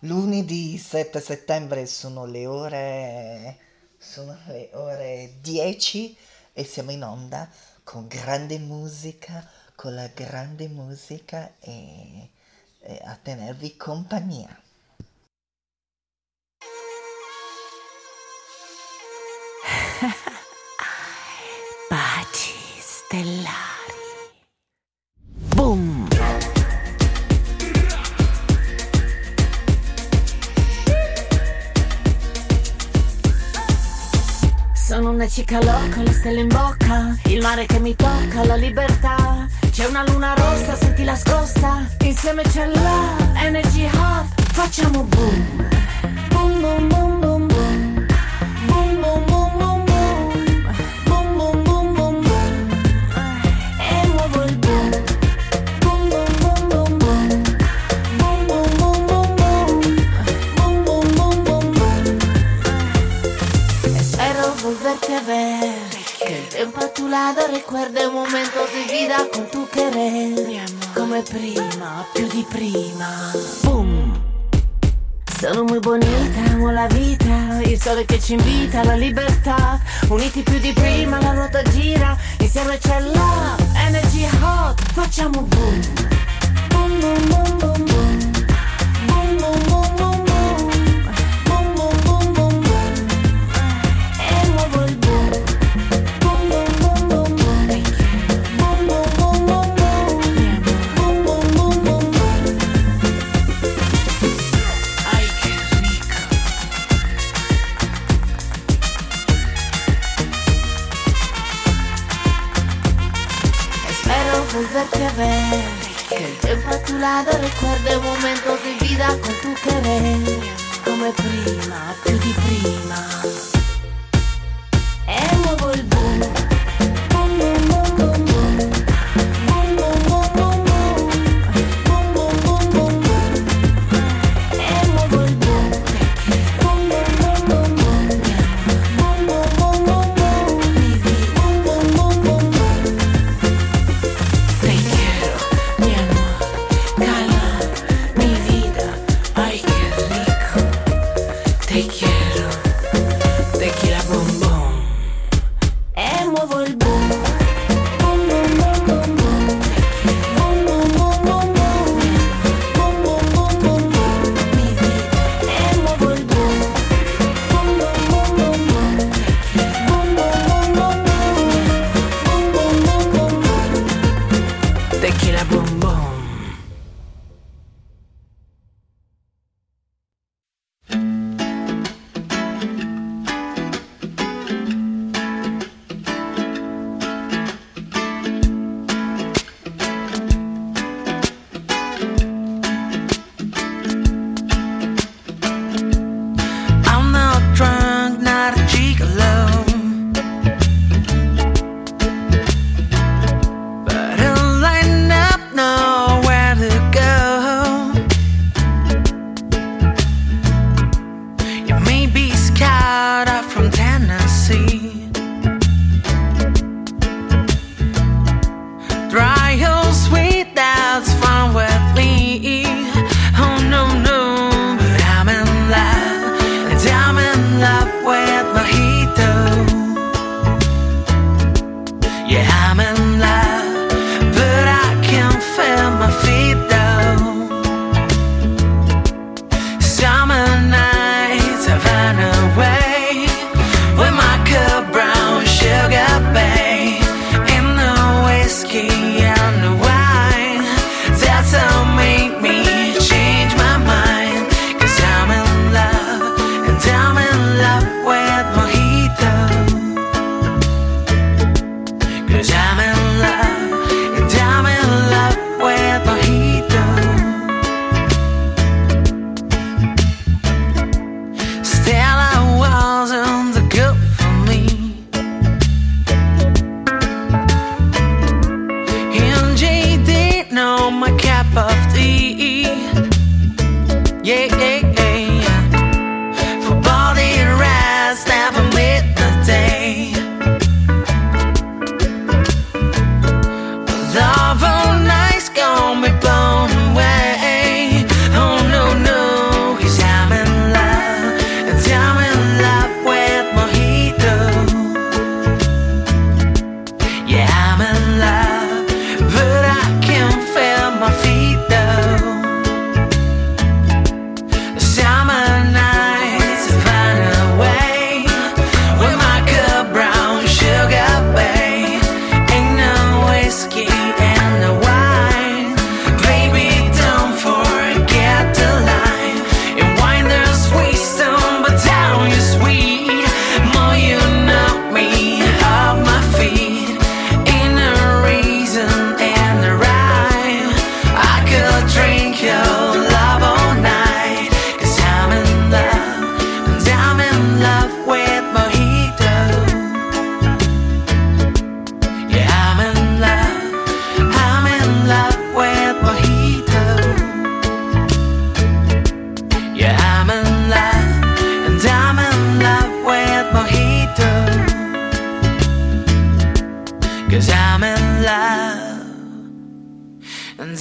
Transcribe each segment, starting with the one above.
lunedì 7 settembre sono le ore, sono le ore 10 e siamo in onda con grande musica, con la grande musica e, e a tenervi compagnia. cica con le stelle in bocca, il mare che mi tocca, la libertà. C'è una luna rossa, senti la scossa, insieme c'è love, energy hub, facciamo boom. Boom boom boom boom. lado recuerdo el momento de vida con tu querer. Come prima, più di prima. Boom. Sono muy bonita, amo la vita, il sole che ci invita, la libertà. Uniti più di prima, la ruota gira, insieme c'è love, energy hot, facciamo boom. Boom, boom, boom, boom, boom. tell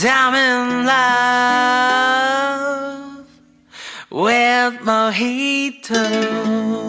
diamond love with mojito.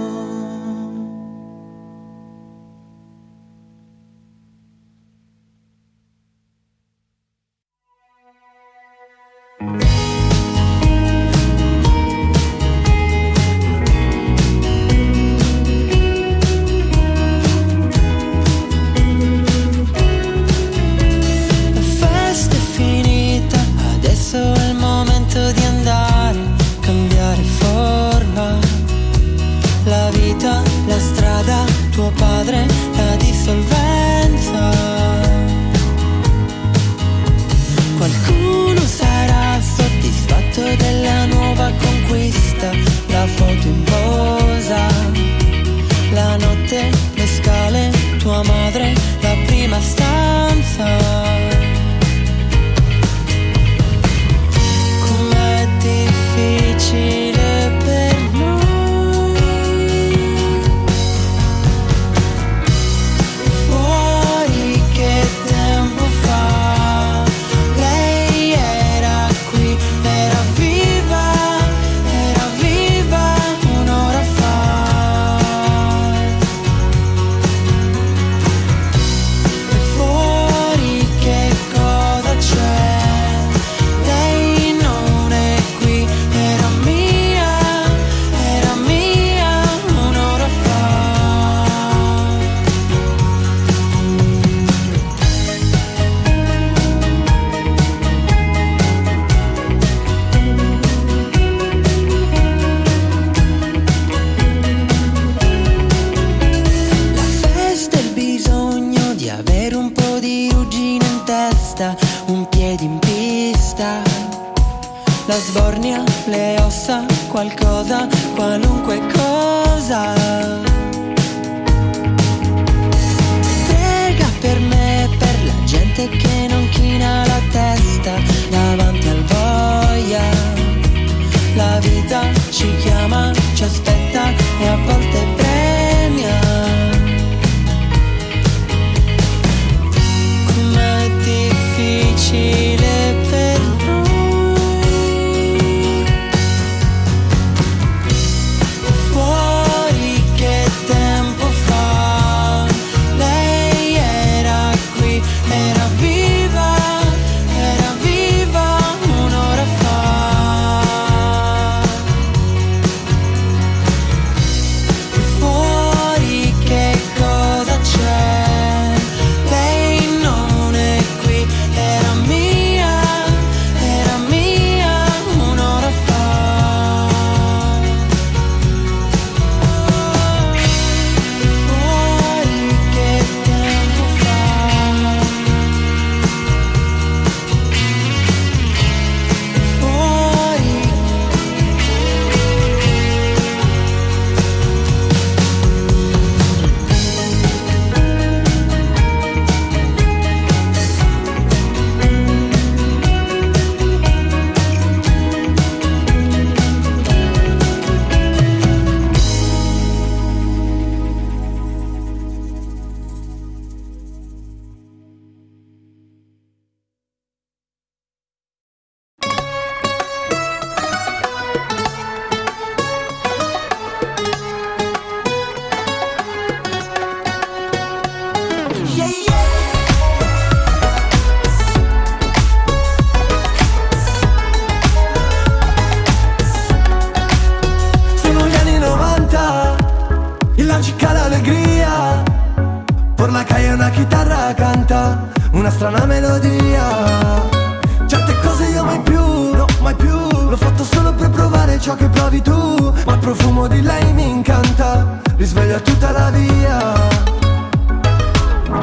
La via.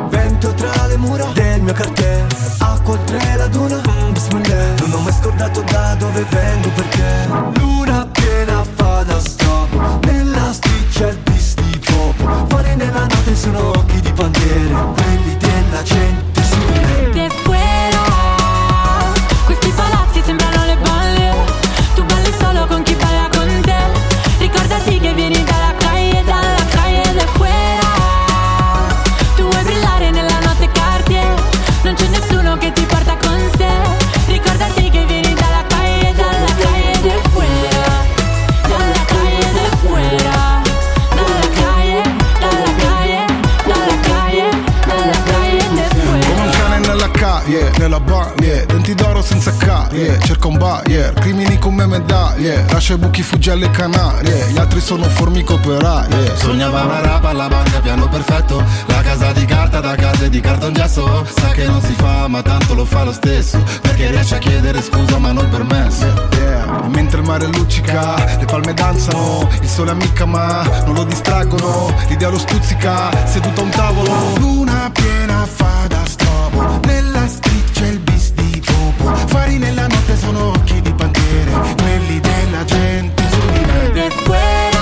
Vento tra le mura del mio cartello Acqua oltre la duna, mm, bismillah Non ho mai scordato da dove vengo perché Luna piena fa da stop. Nella sticcia il sti pop Fuori nella notte sono occhi di bandiere Quelli della gente. Yeah. Lascia i buchi, fuggi alle Canarie. Gli altri sono formiche operaie Sognava una rapa alla banca, piano perfetto. La casa di carta da case di cartongesso Sa che non si fa, ma tanto lo fa lo stesso. Perché riesce a chiedere scusa ma non permesso. Yeah. E mentre il mare luccica, le palme danzano, il sole ammicca ma non lo distraggono, l'idea lo stuzzica, seduto a un tavolo. Luna piena fa da strobo, nella c'è il bis fari nella notte sono occhi di bandiere, quelli della gente su di me.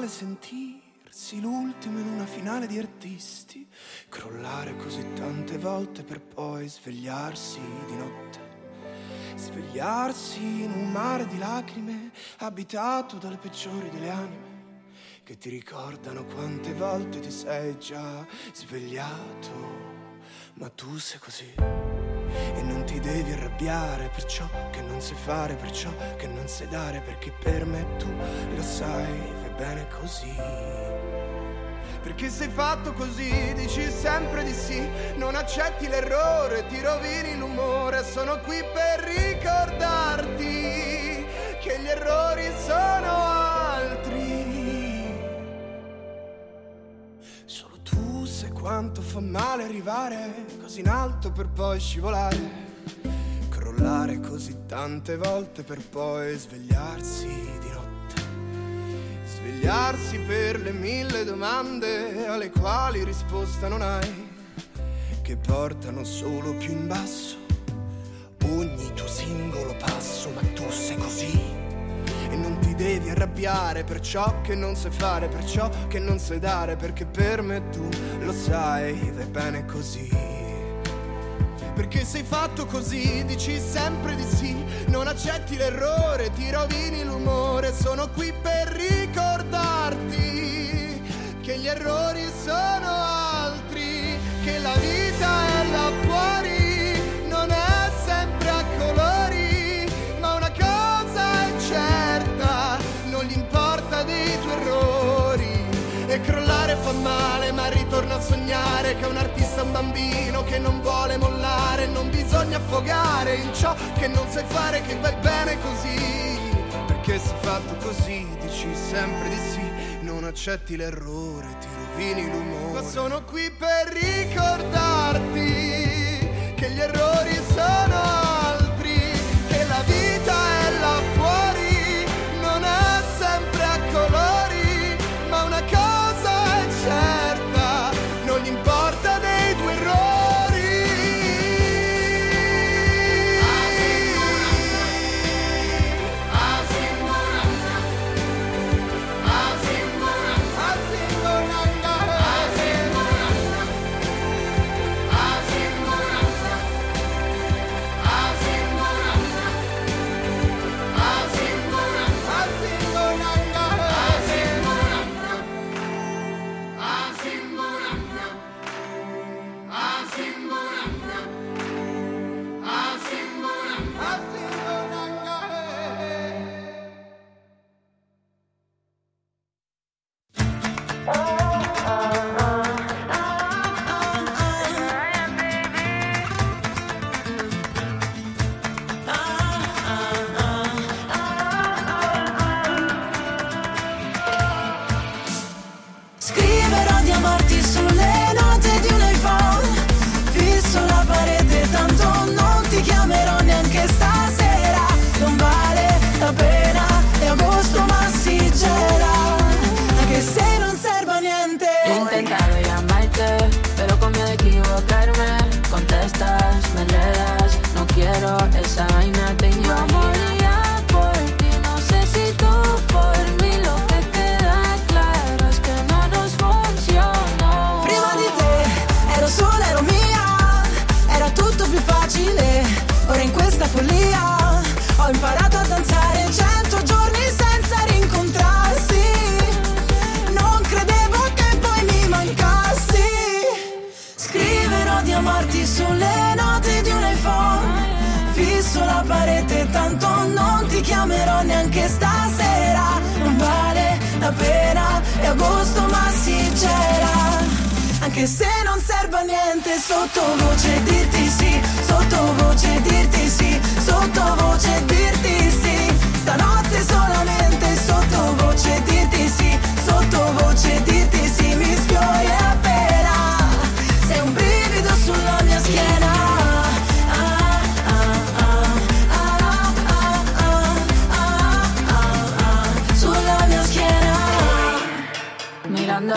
Male sentirsi l'ultimo in una finale di artisti, crollare così tante volte per poi svegliarsi di notte. Svegliarsi in un mare di lacrime abitato dalle peggiori delle anime che ti ricordano quante volte ti sei già svegliato. Ma tu sei così e non ti devi arrabbiare per ciò che non sai fare, per ciò che non sai dare, perché per me tu lo sai, fai bene così. Perché sei fatto così, dici sempre di sì, non accetti l'errore, ti rovini l'umore, sono qui per ricordarti che gli errori sono altri. Quanto fa male arrivare così in alto per poi scivolare. Crollare così tante volte per poi svegliarsi di notte. Svegliarsi per le mille domande alle quali risposta non hai. Che portano solo più in basso ogni tuo singolo passo, ma tu sei così. E non ti devi arrabbiare per ciò che non sai fare, per ciò che non sai dare, perché per me tu lo sai, vai bene così. Perché sei fatto così, dici sempre di sì, non accetti l'errore, ti rovini l'umore, sono qui per ricordarti che gli errori sono altri, sognare che un artista è un bambino che non vuole mollare, non bisogna affogare in ciò che non sai fare, che vai bene così. Perché sei fatto così, dici sempre di sì, non accetti l'errore, ti rovini l'umore. Ma sono qui per ricordarti che gli errori sono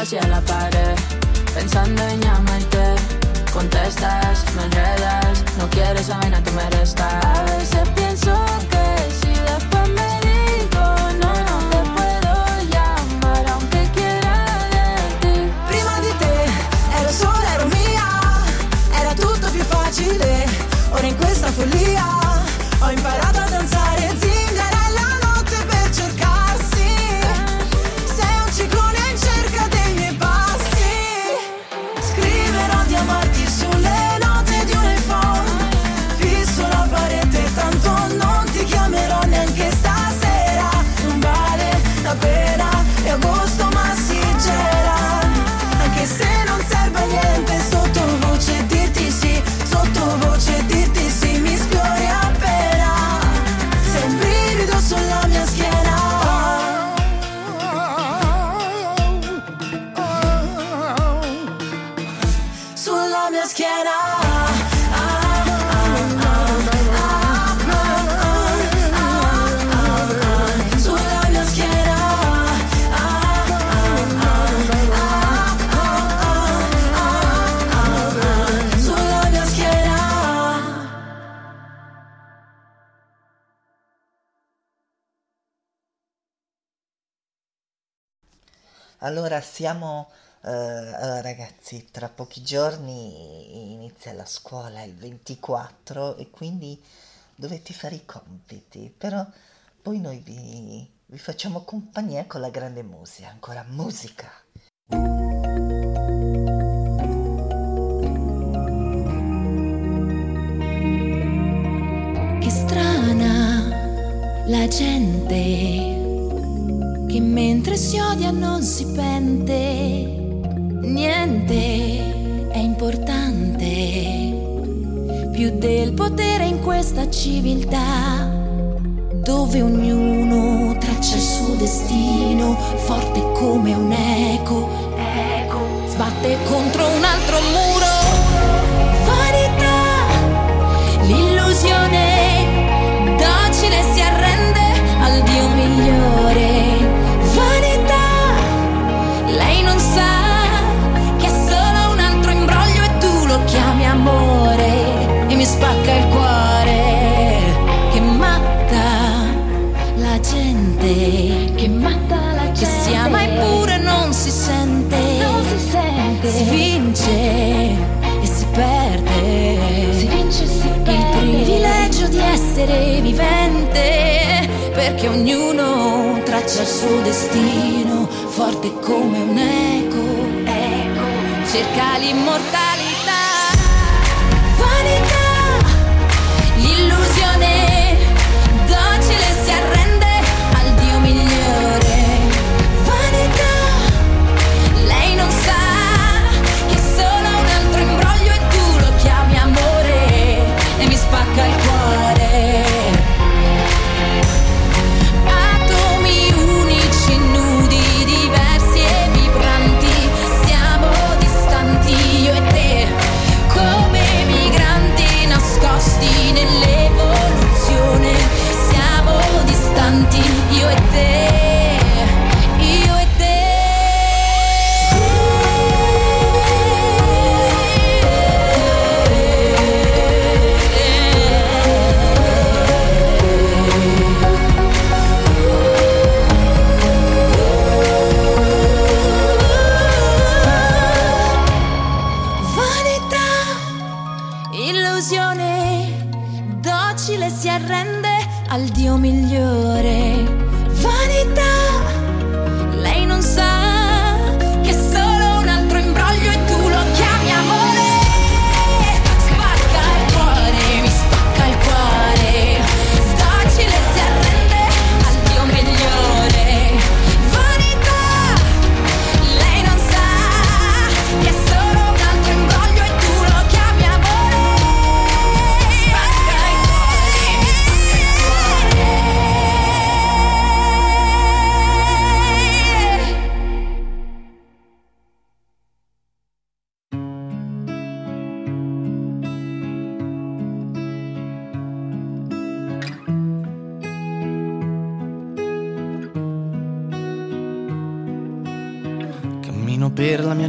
hacia la pared, pensando en llamarte. Contestas, me enredas, no quieres saber, no tú me restas. A veces pienso que Allora siamo, eh, allora ragazzi, tra pochi giorni inizia la scuola il 24 e quindi dovete fare i compiti, però poi noi vi, vi facciamo compagnia con la grande musica, ancora musica. Che strana la gente che mentre si odia non si pente, niente è importante, più del potere in questa civiltà, dove ognuno traccia il suo destino, forte come un eco, eco. sbatte contro un altro muro. essere vivente, perché ognuno traccia il suo destino, forte come un eco, eco, cerca l'immortalità.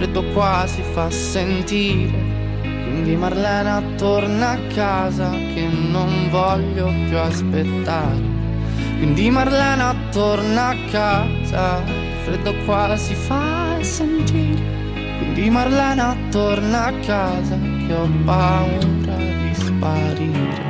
freddo qua si fa sentire. Quindi Marlena torna a casa, che non voglio più aspettare. Quindi Marlena torna a casa, freddo qua si fa sentire. Quindi Marlena torna a casa, che ho paura di sparire.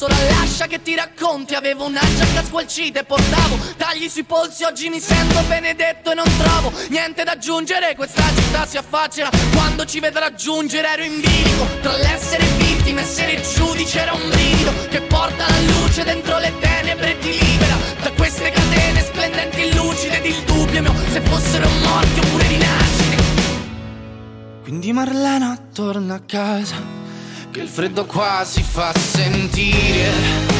solo lascia che ti racconti. Avevo una giacca squalcita e portavo Tagli sui polsi. Oggi mi sento benedetto e non trovo Niente da aggiungere. Questa città si affaccia Quando ci vedrà giungere. Ero in bilico Tra l'essere vittima e essere giudice. Era un brivido Che porta la luce dentro le tenebre e ti libera. Da queste catene splendenti e lucide Ed il dubbio mio Se fossero morti oppure rinascite. Quindi Marlena torna a casa che il freddo qua si fa sentire.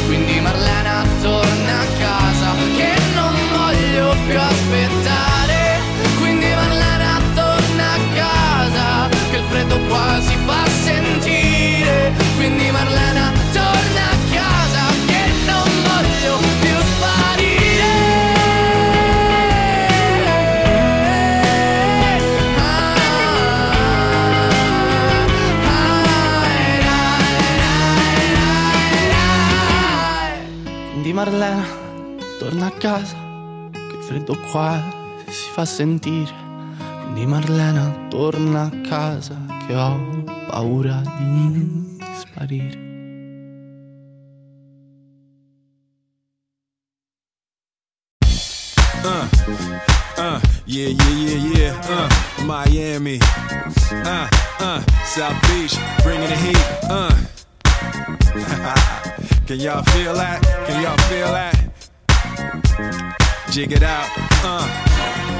Quindi Marlena torna a casa che non voglio più aspettare. Quindi Marlena torna a casa che il freddo qua si fa sentire. Quindi Marlena Marlena torna a casa che il freddo qua si fa sentire. Quindi Marlena torna a casa che ho paura di sparire. Uh, uh, yeah, yeah, yeah, yeah. Uh, Miami. Uh, uh, South Beach, bringing the heat. Uh. Can y'all feel that? Can y'all feel that? Jig it out. Uh.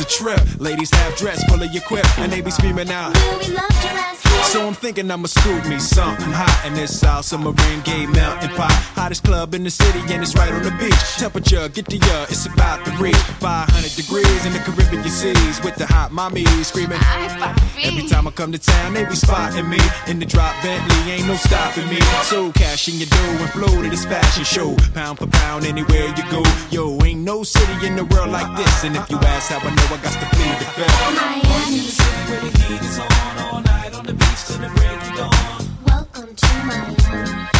A trip. Ladies half dressed, full of your quip, and they be screaming out. So I'm thinking I'ma scoop me something hot in this South Submarine Gay melting pot. Hottest club in the city, and it's right on the beach. Temperature, get to ya, it's about to reach 500 degrees in the Caribbean seas with the hot mommy screaming. Every time I come to town, they be spotting me in the drop Bentley, ain't no stopping me. So cash in your dough and flow to this fashion show, pound for pound anywhere you go. Yo, ain't no city in the world like this, and if you ask how I know, I got to plead the fifth. Miami. Where the heat is on all night on the beach till the break of dawn. Welcome to Miami.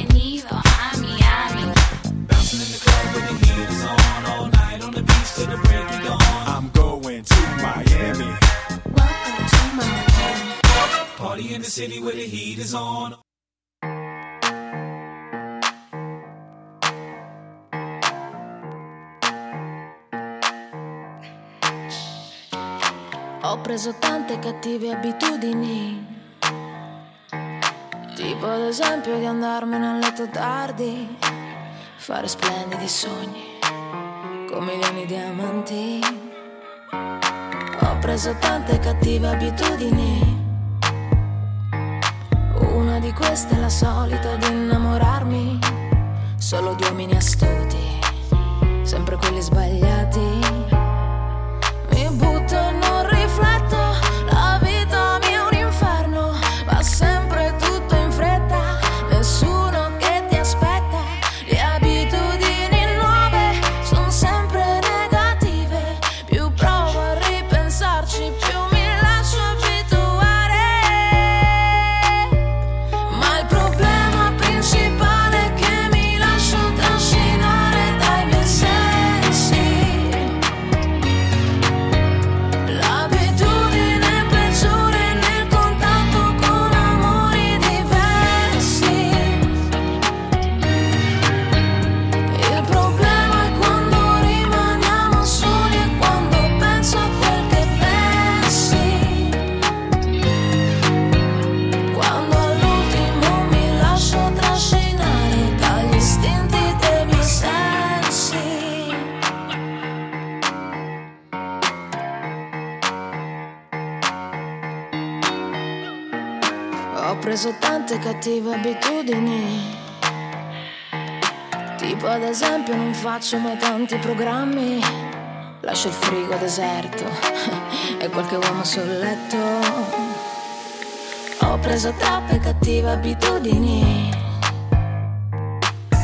Bienvenido a Miami. Bouncing in the club where the heat is on all night on the beach till the break of dawn. I'm going to Miami. Welcome to Miami. Party in the city where the heat is on. Ho preso tante cattive abitudini. Tipo ad esempio di andarmene a letto tardi, fare splendidi sogni con milioni di amanti. Ho preso tante cattive abitudini. Una di queste è la solita di innamorarmi solo di uomini astuti, sempre quelli sbagliati. Tante cattive abitudini. Tipo ad esempio non faccio mai tanti programmi. Lascio il frigo deserto e qualche uomo sul letto. Ho preso troppe cattive abitudini.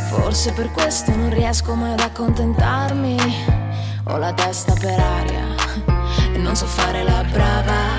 Forse per questo non riesco mai ad accontentarmi. Ho la testa per aria e non so fare la brava.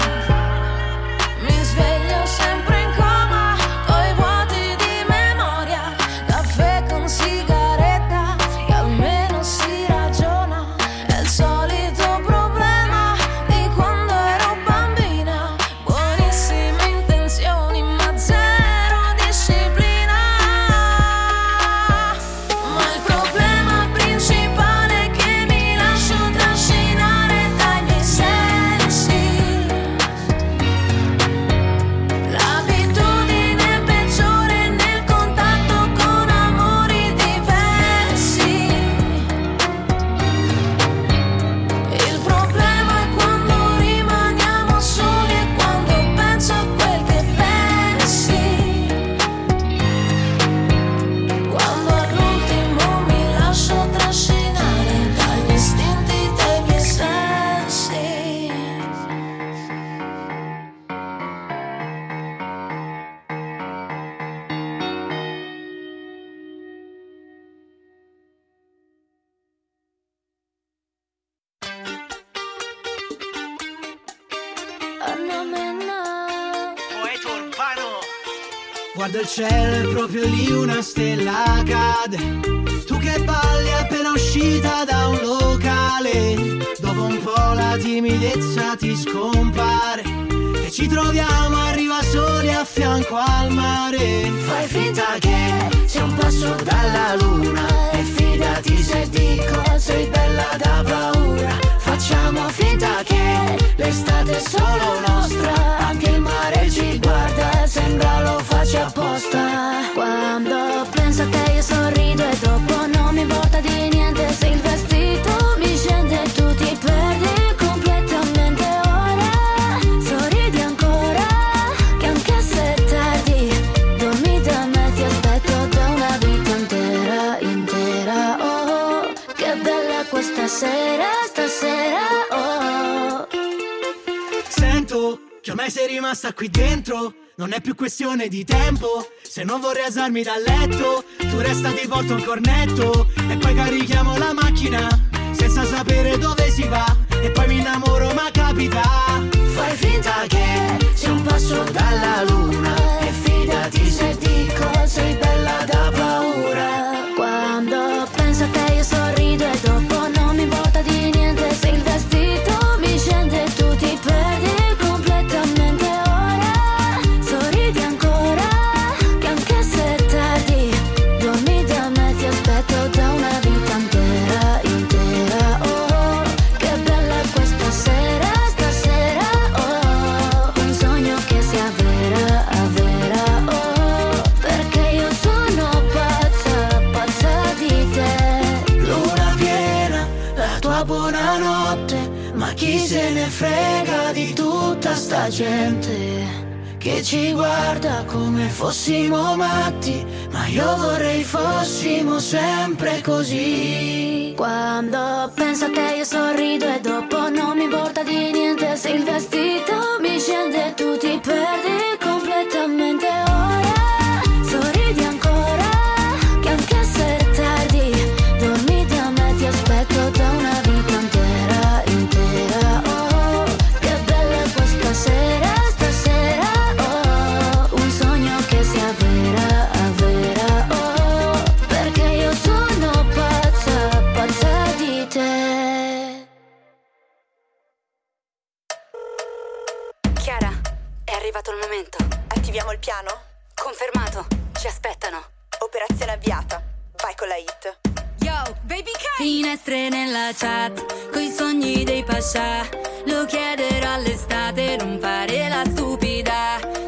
cielo e proprio lì una stella cade. Tu che balli appena uscita da un locale, dopo un po' la timidezza ti scompare. E ci troviamo arriva soli a fianco al mare. Fai finta che sia un passo dalla luna ti se dico sei bella da paura. Facciamo finta che l'estate è solo nostra. Anche il mare ci guarda, sembra lo faccia apposta. Quando penso a te io sorrido e dopo non mi importa di niente ormai sei rimasta qui dentro? Non è più questione di tempo. Se non vorrei alzarmi dal letto Tu resta di volta un cornetto. E poi carichiamo la macchina Senza sapere dove si va. E poi mi innamoro ma capita. Fai finta che sei un passo dalla luna. E fidati se dico sei bella da paura. Quando penso a te io sorrido e dopo non mi importa di niente. tanta gente che ci guarda come fossimo matti, ma io vorrei fossimo sempre così. Quando penso a te io sorrido e dopo non mi importa di niente se il vestito mi scende e tu ti perdi Finestre nella chat, coi sogni dei pascià. Lo chiederò all'estate, non fare la stupida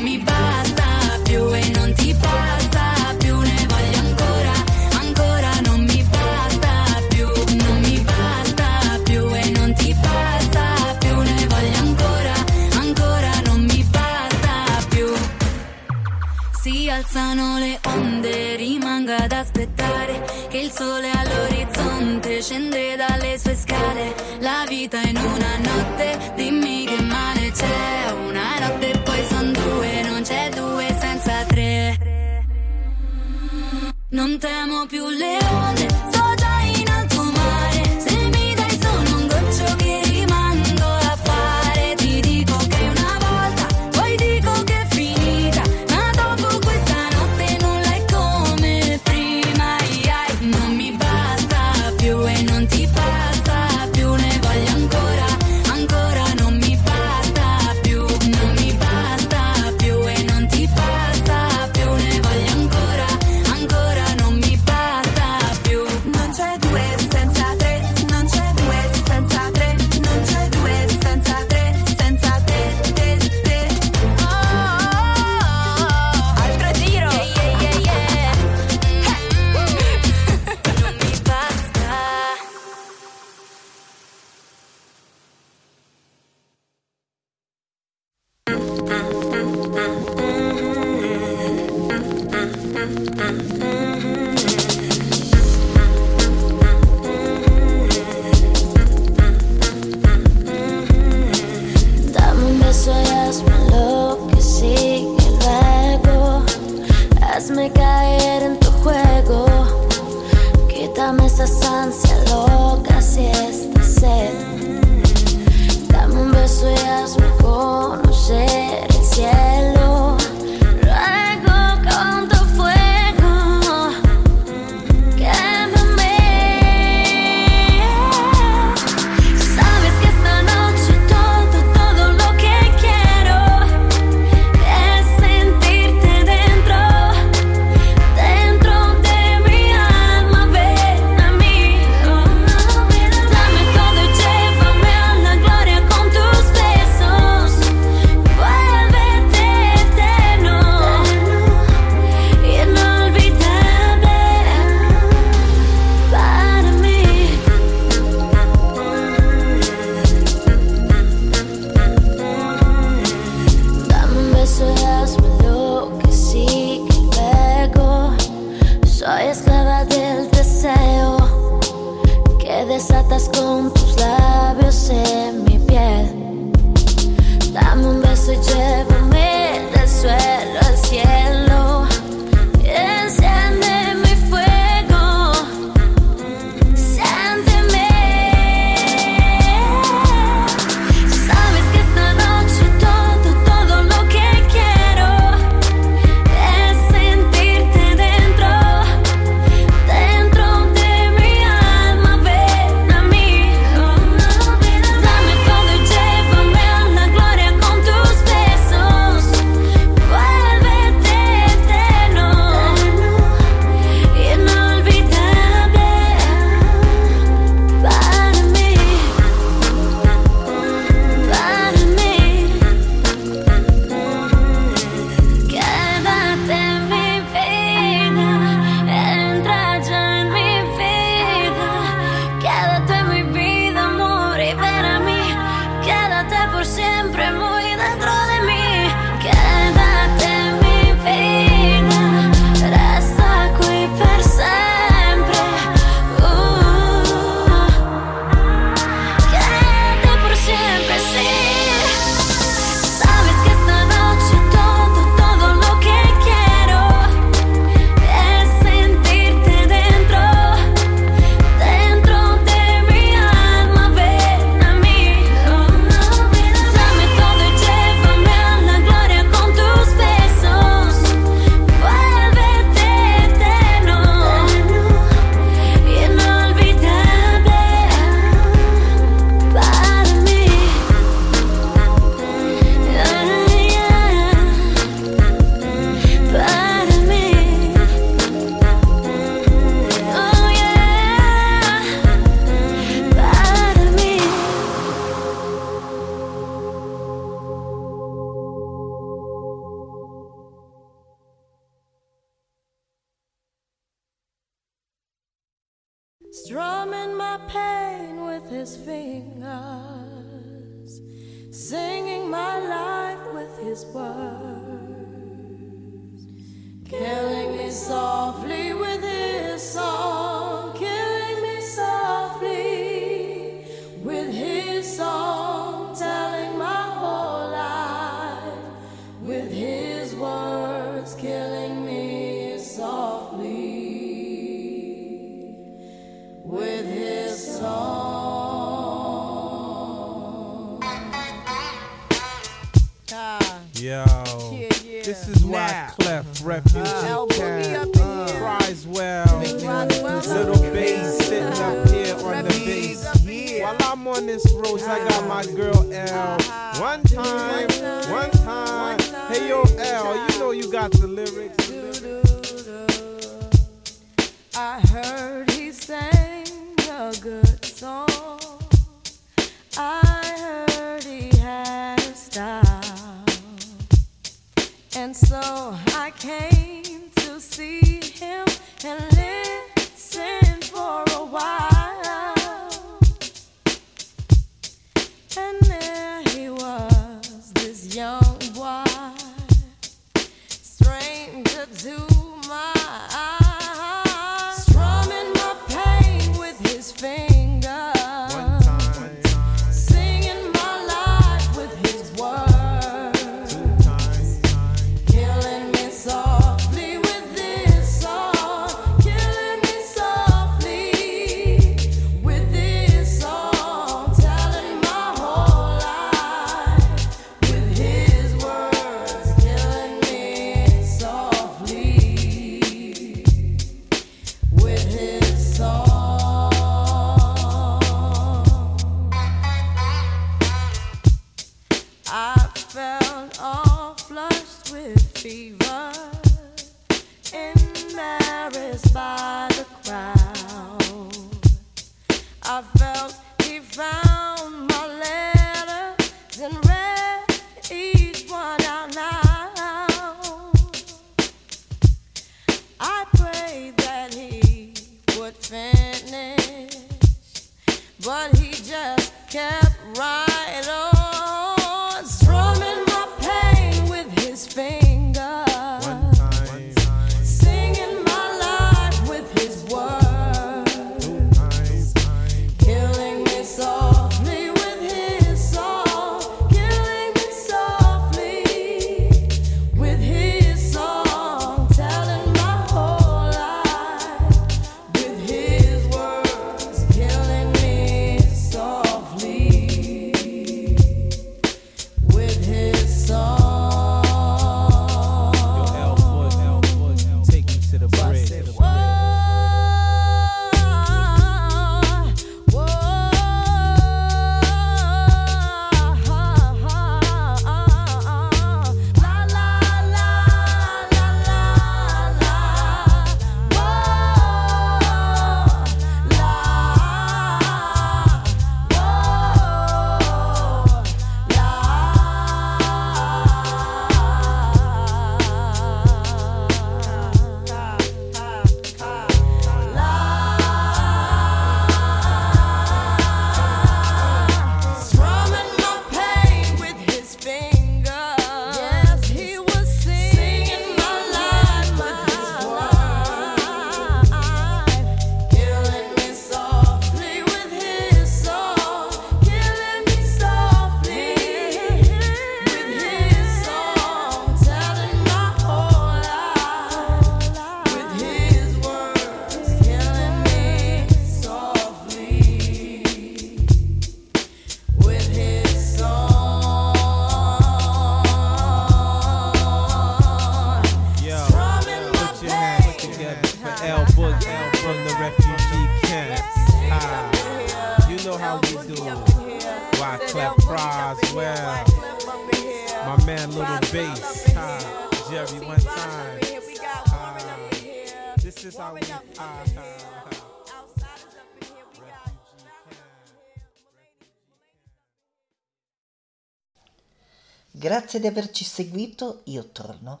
Grazie di averci seguito, io torno.